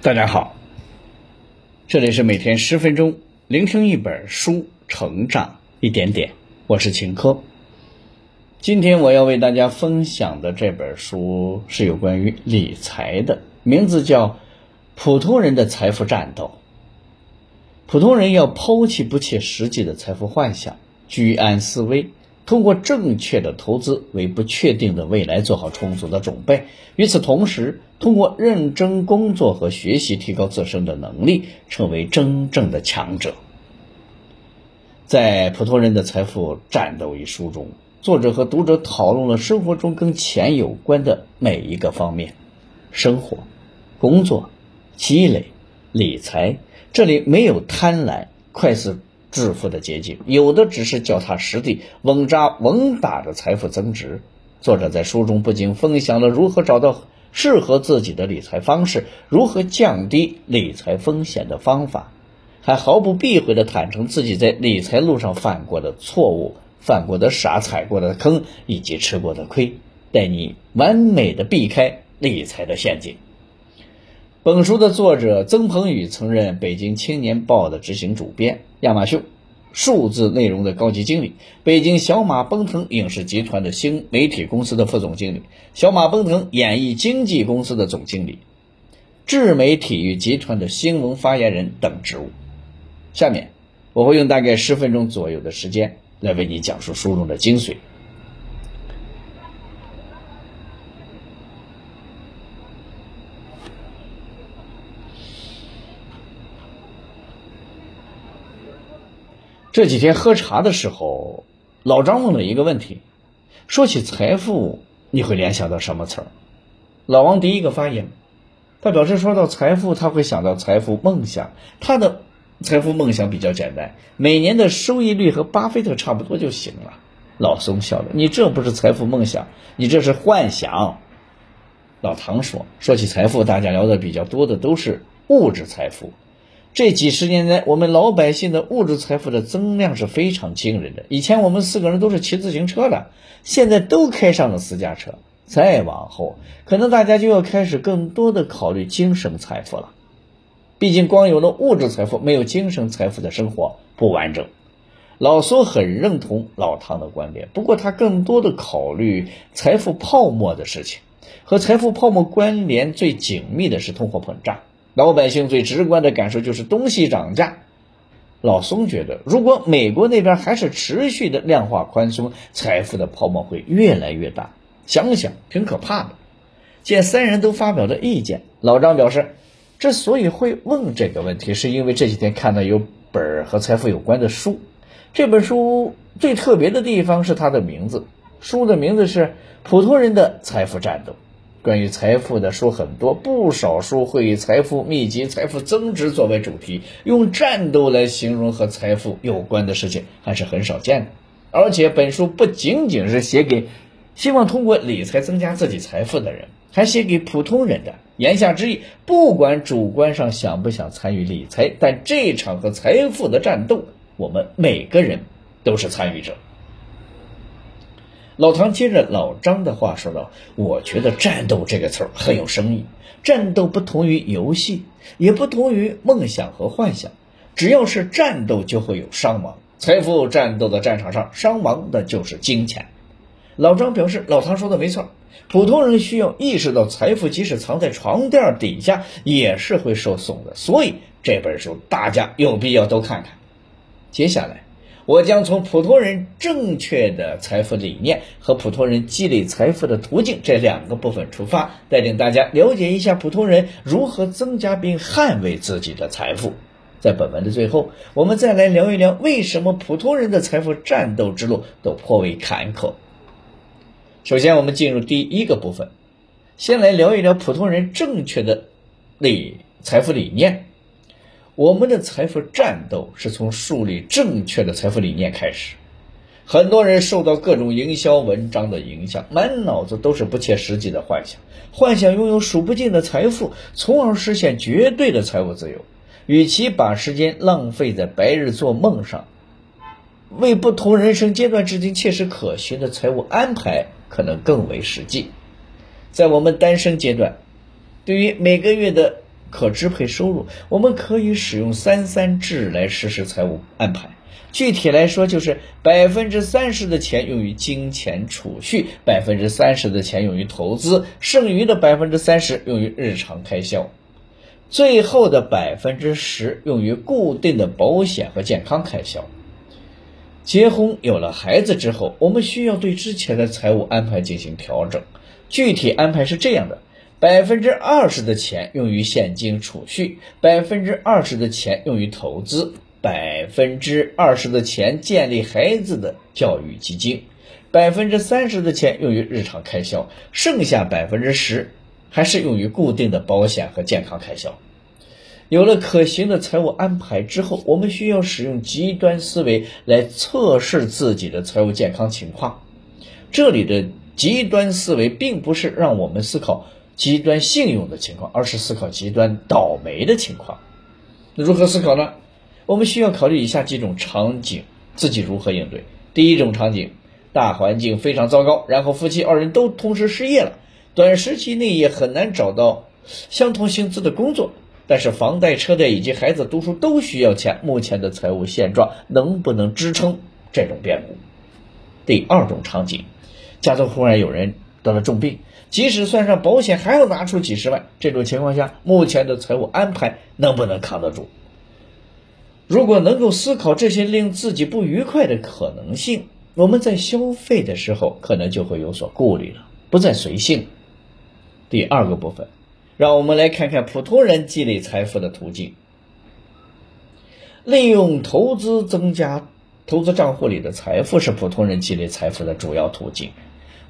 大家好，这里是每天十分钟聆听一本书，成长一点点。我是秦科。今天我要为大家分享的这本书是有关于理财的，名字叫《普通人的财富战斗》。普通人要抛弃不切实际的财富幻想，居安思危。通过正确的投资，为不确定的未来做好充足的准备。与此同时，通过认真工作和学习，提高自身的能力，成为真正的强者。在《普通人的财富战斗》一书中，作者和读者讨论了生活中跟钱有关的每一个方面：生活、工作、积累、理财。这里没有贪婪、快速。致富的捷径，有的只是脚踏实地、稳扎稳打的财富增值。作者在书中不仅分享了如何找到适合自己的理财方式，如何降低理财风险的方法，还毫不避讳地坦诚自己在理财路上犯过的错误、犯过的傻、踩过的坑以及吃过的亏，带你完美的避开理财的陷阱。本书的作者曾鹏宇曾任北京青年报的执行主编。亚马逊数字内容的高级经理，北京小马奔腾影视集团的新媒体公司的副总经理，小马奔腾演艺经纪公司的总经理，智美体育集团的新闻发言人等职务。下面我会用大概十分钟左右的时间来为你讲述书中的精髓。这几天喝茶的时候，老张问了一个问题：说起财富，你会联想到什么词儿？老王第一个发言，他表示说到财富，他会想到财富梦想。他的财富梦想比较简单，每年的收益率和巴菲特差不多就行了。老松笑了：“你这不是财富梦想，你这是幻想。”老唐说：“说起财富，大家聊的比较多的都是物质财富。”这几十年来，我们老百姓的物质财富的增量是非常惊人的。以前我们四个人都是骑自行车的，现在都开上了私家车。再往后，可能大家就要开始更多的考虑精神财富了。毕竟，光有了物质财富，没有精神财富的生活不完整。老苏很认同老唐的观点，不过他更多的考虑财富泡沫的事情。和财富泡沫关联最紧密的是通货膨胀。老百姓最直观的感受就是东西涨价。老宋觉得，如果美国那边还是持续的量化宽松，财富的泡沫会越来越大。想想挺可怕的。见三人都发表了意见，老张表示，之所以会问这个问题，是因为这几天看到有本和财富有关的书。这本书最特别的地方是它的名字，书的名字是《普通人的财富战斗》。关于财富的书很多，不少书会以财富密集、财富增值作为主题，用战斗来形容和财富有关的事情还是很少见的。而且本书不仅仅是写给希望通过理财增加自己财富的人，还写给普通人的。言下之意，不管主观上想不想参与理财，但这场和财富的战斗，我们每个人都是参与者。老唐接着老张的话说道：“我觉得‘战斗’这个词儿很有深意。战斗不同于游戏，也不同于梦想和幻想。只要是战斗，就会有伤亡。财富战斗的战场上，伤亡的就是金钱。”老张表示：“老唐说的没错，普通人需要意识到，财富即使藏在床垫底下，也是会受损的。所以这本书大家有必要都看看。”接下来。我将从普通人正确的财富理念和普通人积累财富的途径这两个部分出发，带领大家了解一下普通人如何增加并捍卫自己的财富。在本文的最后，我们再来聊一聊为什么普通人的财富战斗之路都颇为坎坷。首先，我们进入第一个部分，先来聊一聊普通人正确的理财富理念。我们的财富战斗是从树立正确的财富理念开始。很多人受到各种营销文章的影响，满脑子都是不切实际的幻想，幻想拥有数不尽的财富，从而实现绝对的财务自由。与其把时间浪费在白日做梦上，为不同人生阶段制定切实可行的财务安排，可能更为实际。在我们单身阶段，对于每个月的可支配收入，我们可以使用三三制来实施财务安排。具体来说，就是百分之三十的钱用于金钱储蓄，百分之三十的钱用于投资，剩余的百分之三十用于日常开销，最后的百分之十用于固定的保险和健康开销。结婚有了孩子之后，我们需要对之前的财务安排进行调整。具体安排是这样的：百分之二十的钱用于现金储蓄，百分之二十的钱用于投资。百分之二十的钱建立孩子的教育基金，百分之三十的钱用于日常开销，剩下百分之十还是用于固定的保险和健康开销。有了可行的财务安排之后，我们需要使用极端思维来测试自己的财务健康情况。这里的极端思维并不是让我们思考极端信用的情况，而是思考极端倒霉的情况。那如何思考呢？我们需要考虑以下几种场景，自己如何应对。第一种场景，大环境非常糟糕，然后夫妻二人都同时失业了，短时期内也很难找到相同薪资的工作，但是房贷、车贷以及孩子读书都需要钱，目前的财务现状能不能支撑这种变故？第二种场景，家中忽然有人得了重病，即使算上保险还要拿出几十万，这种情况下，目前的财务安排能不能扛得住？如果能够思考这些令自己不愉快的可能性，我们在消费的时候可能就会有所顾虑了，不再随性。第二个部分，让我们来看看普通人积累财富的途径。利用投资增加投资账户里的财富是普通人积累财富的主要途径。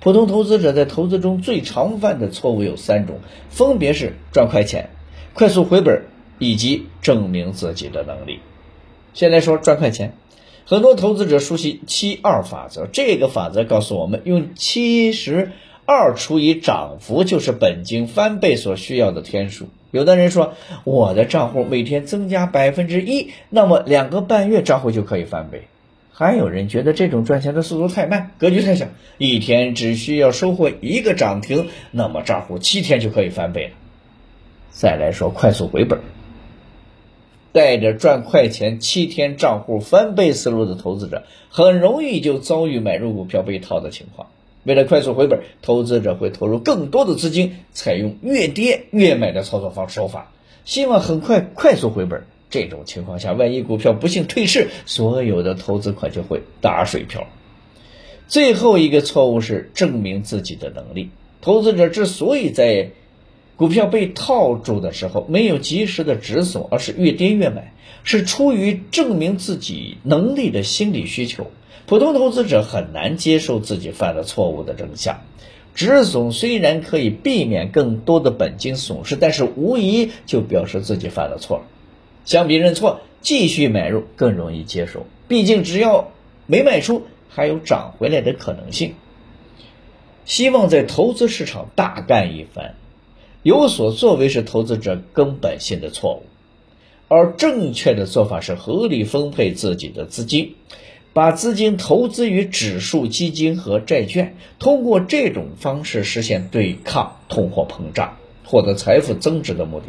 普通投资者在投资中最常犯的错误有三种，分别是赚快钱、快速回本以及证明自己的能力。先来说赚快钱，很多投资者熟悉七二法则。这个法则告诉我们，用七十二除以涨幅就是本金翻倍所需要的天数。有的人说，我的账户每天增加百分之一，那么两个半月账户就可以翻倍。还有人觉得这种赚钱的速度太慢，格局太小，一天只需要收获一个涨停，那么账户七天就可以翻倍了。再来说快速回本。带着赚快钱、七天账户翻倍思路的投资者，很容易就遭遇买入股票被套的情况。为了快速回本，投资者会投入更多的资金，采用越跌越买的操作方手法，希望很快快速回本。这种情况下，万一股票不幸退市，所有的投资款就会打水漂。最后一个错误是证明自己的能力。投资者之所以在股票被套住的时候，没有及时的止损，而是越跌越买，是出于证明自己能力的心理需求。普通投资者很难接受自己犯了错误的真相。止损虽然可以避免更多的本金损失，但是无疑就表示自己犯了错。相比认错，继续买入更容易接受。毕竟只要没卖出，还有涨回来的可能性。希望在投资市场大干一番。有所作为是投资者根本性的错误，而正确的做法是合理分配自己的资金，把资金投资于指数基金和债券，通过这种方式实现对抗通货膨胀、获得财富增值的目的。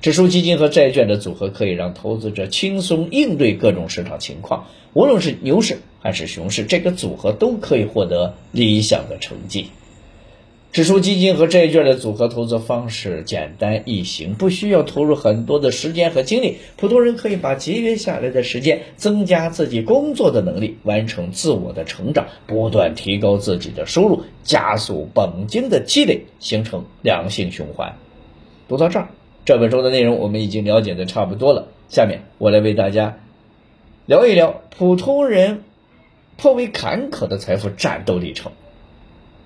指数基金和债券的组合可以让投资者轻松应对各种市场情况，无论是牛市还是熊市，这个组合都可以获得理想的成绩。指数基金和债券的组合投资方式简单易行，不需要投入很多的时间和精力。普通人可以把节约下来的时间增加自己工作的能力，完成自我的成长，不断提高自己的收入，加速本金的积累，形成良性循环。读到这儿，这本书的内容我们已经了解的差不多了。下面我来为大家聊一聊普通人颇为坎坷的财富战斗历程。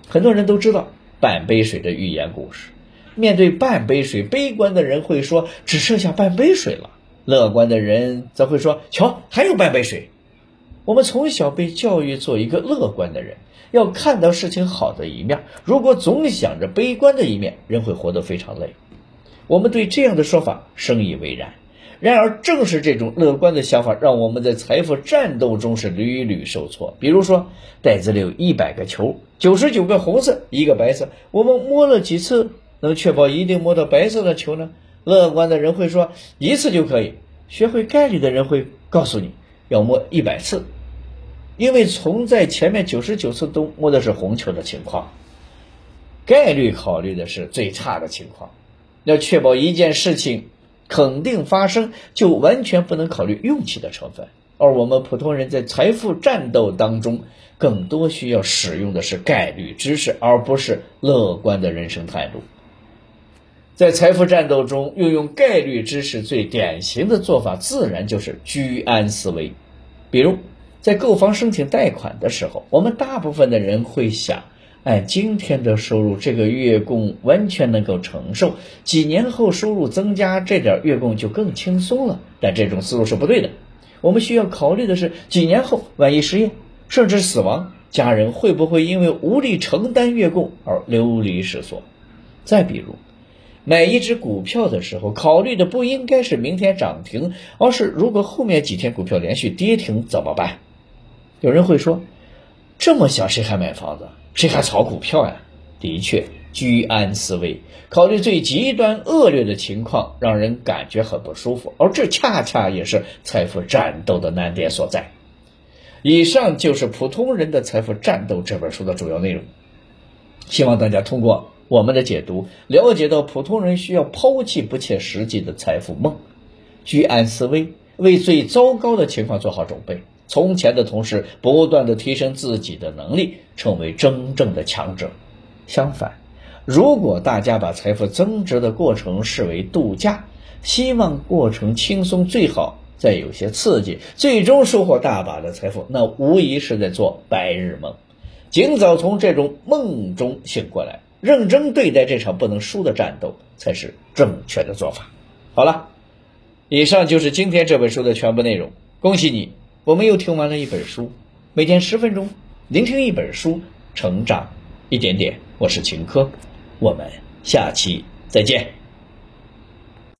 很多人都知道。半杯水的寓言故事，面对半杯水，悲观的人会说只剩下半杯水了；乐观的人则会说瞧，还有半杯水。我们从小被教育做一个乐观的人，要看到事情好的一面。如果总想着悲观的一面，人会活得非常累。我们对这样的说法深以为然。然而，正是这种乐观的想法，让我们在财富战斗中是屡屡受挫。比如说，袋子里有一百个球，九十九个红色，一个白色，我们摸了几次，能确保一定摸到白色的球呢？乐观的人会说一次就可以，学会概率的人会告诉你要摸一百次，因为从在前面九十九次都摸的是红球的情况，概率考虑的是最差的情况。要确保一件事情肯定发生，就完全不能考虑运气的成分。而我们普通人在财富战斗当中，更多需要使用的是概率知识，而不是乐观的人生态度。在财富战斗中，运用概率知识最典型的做法，自然就是居安思危。比如，在购房申请贷款的时候，我们大部分的人会想，按今天的收入，这个月供完全能够承受，几年后收入增加，这点月供就更轻松了。但这种思路是不对的。我们需要考虑的是，几年后万一失业，甚至死亡，家人会不会因为无力承担月供而流离失所？再比如，买一只股票的时候，考虑的不应该是明天涨停，而是如果后面几天股票连续跌停怎么办？有人会说，这么小谁还买房子？谁还炒股票呀？的确，居安思危，考虑最极端恶劣的情况，让人感觉很不舒服，而这恰恰也是财富战斗的难点所在。以上就是《普通人的财富战斗》这本书的主要内容，希望大家通过。我们的解读了解到，普通人需要抛弃不切实际的财富梦，居安思危，为最糟糕的情况做好准备。从前的同时，不断的提升自己的能力，成为真正的强者。相反，如果大家把财富增值的过程视为度假，希望过程轻松，最好再有些刺激，最终收获大把的财富，那无疑是在做白日梦。尽早从这种梦中醒过来。认真对待这场不能输的战斗，才是正确的做法。好了，以上就是今天这本书的全部内容。恭喜你，我们又听完了一本书。每天十分钟，聆听一本书，成长一点点。我是秦科，我们下期再见。